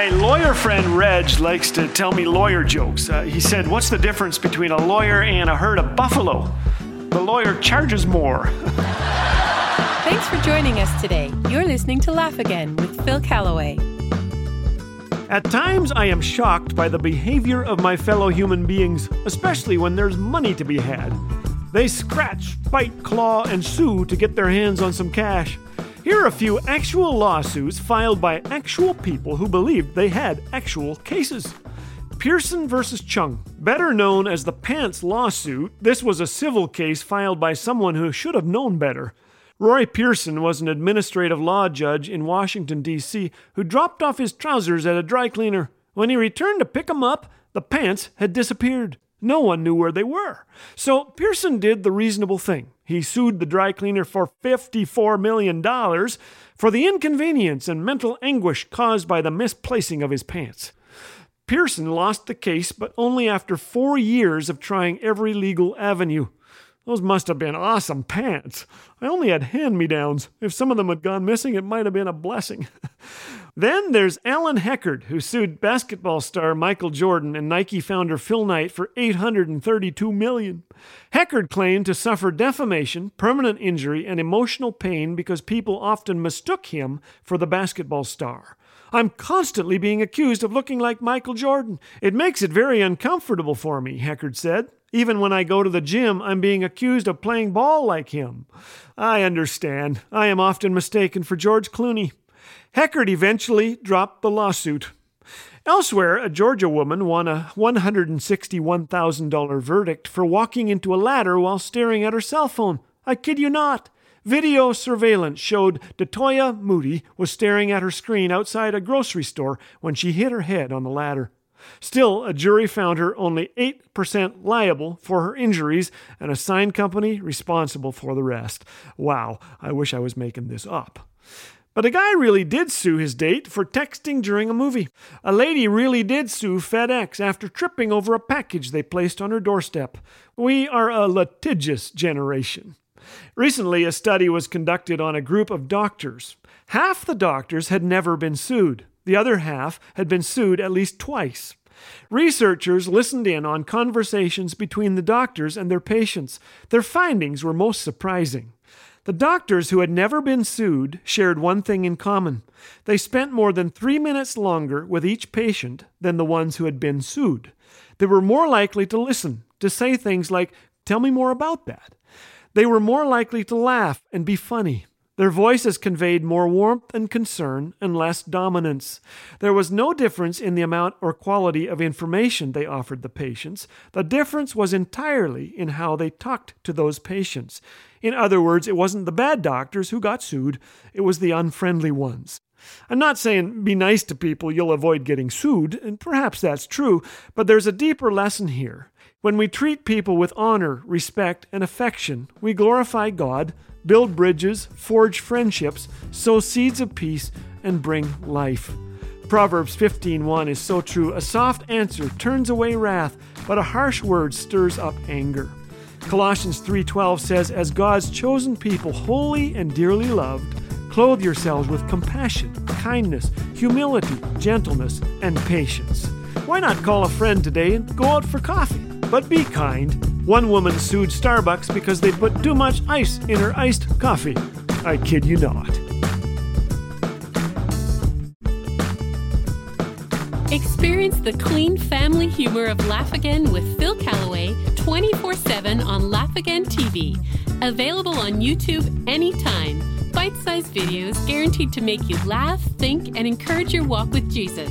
My lawyer friend Reg likes to tell me lawyer jokes. Uh, he said, What's the difference between a lawyer and a herd of buffalo? The lawyer charges more. Thanks for joining us today. You're listening to Laugh Again with Phil Callaway. At times, I am shocked by the behavior of my fellow human beings, especially when there's money to be had. They scratch, bite, claw, and sue to get their hands on some cash. Here are a few actual lawsuits filed by actual people who believed they had actual cases. Pearson versus Chung, better known as the Pants lawsuit, this was a civil case filed by someone who should have known better. Roy Pearson was an administrative law judge in Washington, D.C., who dropped off his trousers at a dry cleaner. When he returned to pick them up, the pants had disappeared. No one knew where they were. So Pearson did the reasonable thing. He sued the dry cleaner for $54 million for the inconvenience and mental anguish caused by the misplacing of his pants. Pearson lost the case, but only after four years of trying every legal avenue. Those must have been awesome pants. I only had hand me downs. If some of them had gone missing, it might have been a blessing. then there's Allen Heckard, who sued basketball star Michael Jordan and Nike founder Phil Knight for 832 million. Heckard claimed to suffer defamation, permanent injury, and emotional pain because people often mistook him for the basketball star. I'm constantly being accused of looking like Michael Jordan. It makes it very uncomfortable for me, Heckard said. Even when I go to the gym, I'm being accused of playing ball like him. I understand. I am often mistaken for George Clooney. Heckard eventually dropped the lawsuit. Elsewhere, a Georgia woman won a $161,000 verdict for walking into a ladder while staring at her cell phone. I kid you not. Video surveillance showed Detoya Moody was staring at her screen outside a grocery store when she hit her head on the ladder. Still, a jury found her only 8% liable for her injuries and a sign company responsible for the rest. Wow, I wish I was making this up. But a guy really did sue his date for texting during a movie. A lady really did sue FedEx after tripping over a package they placed on her doorstep. We are a litigious generation. Recently, a study was conducted on a group of doctors. Half the doctors had never been sued. The other half had been sued at least twice. Researchers listened in on conversations between the doctors and their patients. Their findings were most surprising. The doctors who had never been sued shared one thing in common. They spent more than three minutes longer with each patient than the ones who had been sued. They were more likely to listen, to say things like, Tell me more about that. They were more likely to laugh and be funny. Their voices conveyed more warmth and concern and less dominance. There was no difference in the amount or quality of information they offered the patients. The difference was entirely in how they talked to those patients. In other words, it wasn't the bad doctors who got sued, it was the unfriendly ones. I'm not saying be nice to people, you'll avoid getting sued, and perhaps that's true, but there's a deeper lesson here. When we treat people with honor, respect, and affection, we glorify God, build bridges, forge friendships, sow seeds of peace, and bring life. Proverbs 15:1 is so true. A soft answer turns away wrath, but a harsh word stirs up anger. Colossians 3:12 says, "As God's chosen people, holy and dearly loved, clothe yourselves with compassion, kindness, humility, gentleness, and patience." Why not call a friend today and go out for coffee? But be kind. One woman sued Starbucks because they put too much ice in her iced coffee. I kid you not. Experience the clean family humor of Laugh Again with Phil Callaway 24 7 on Laugh Again TV. Available on YouTube anytime. Bite sized videos guaranteed to make you laugh, think, and encourage your walk with Jesus.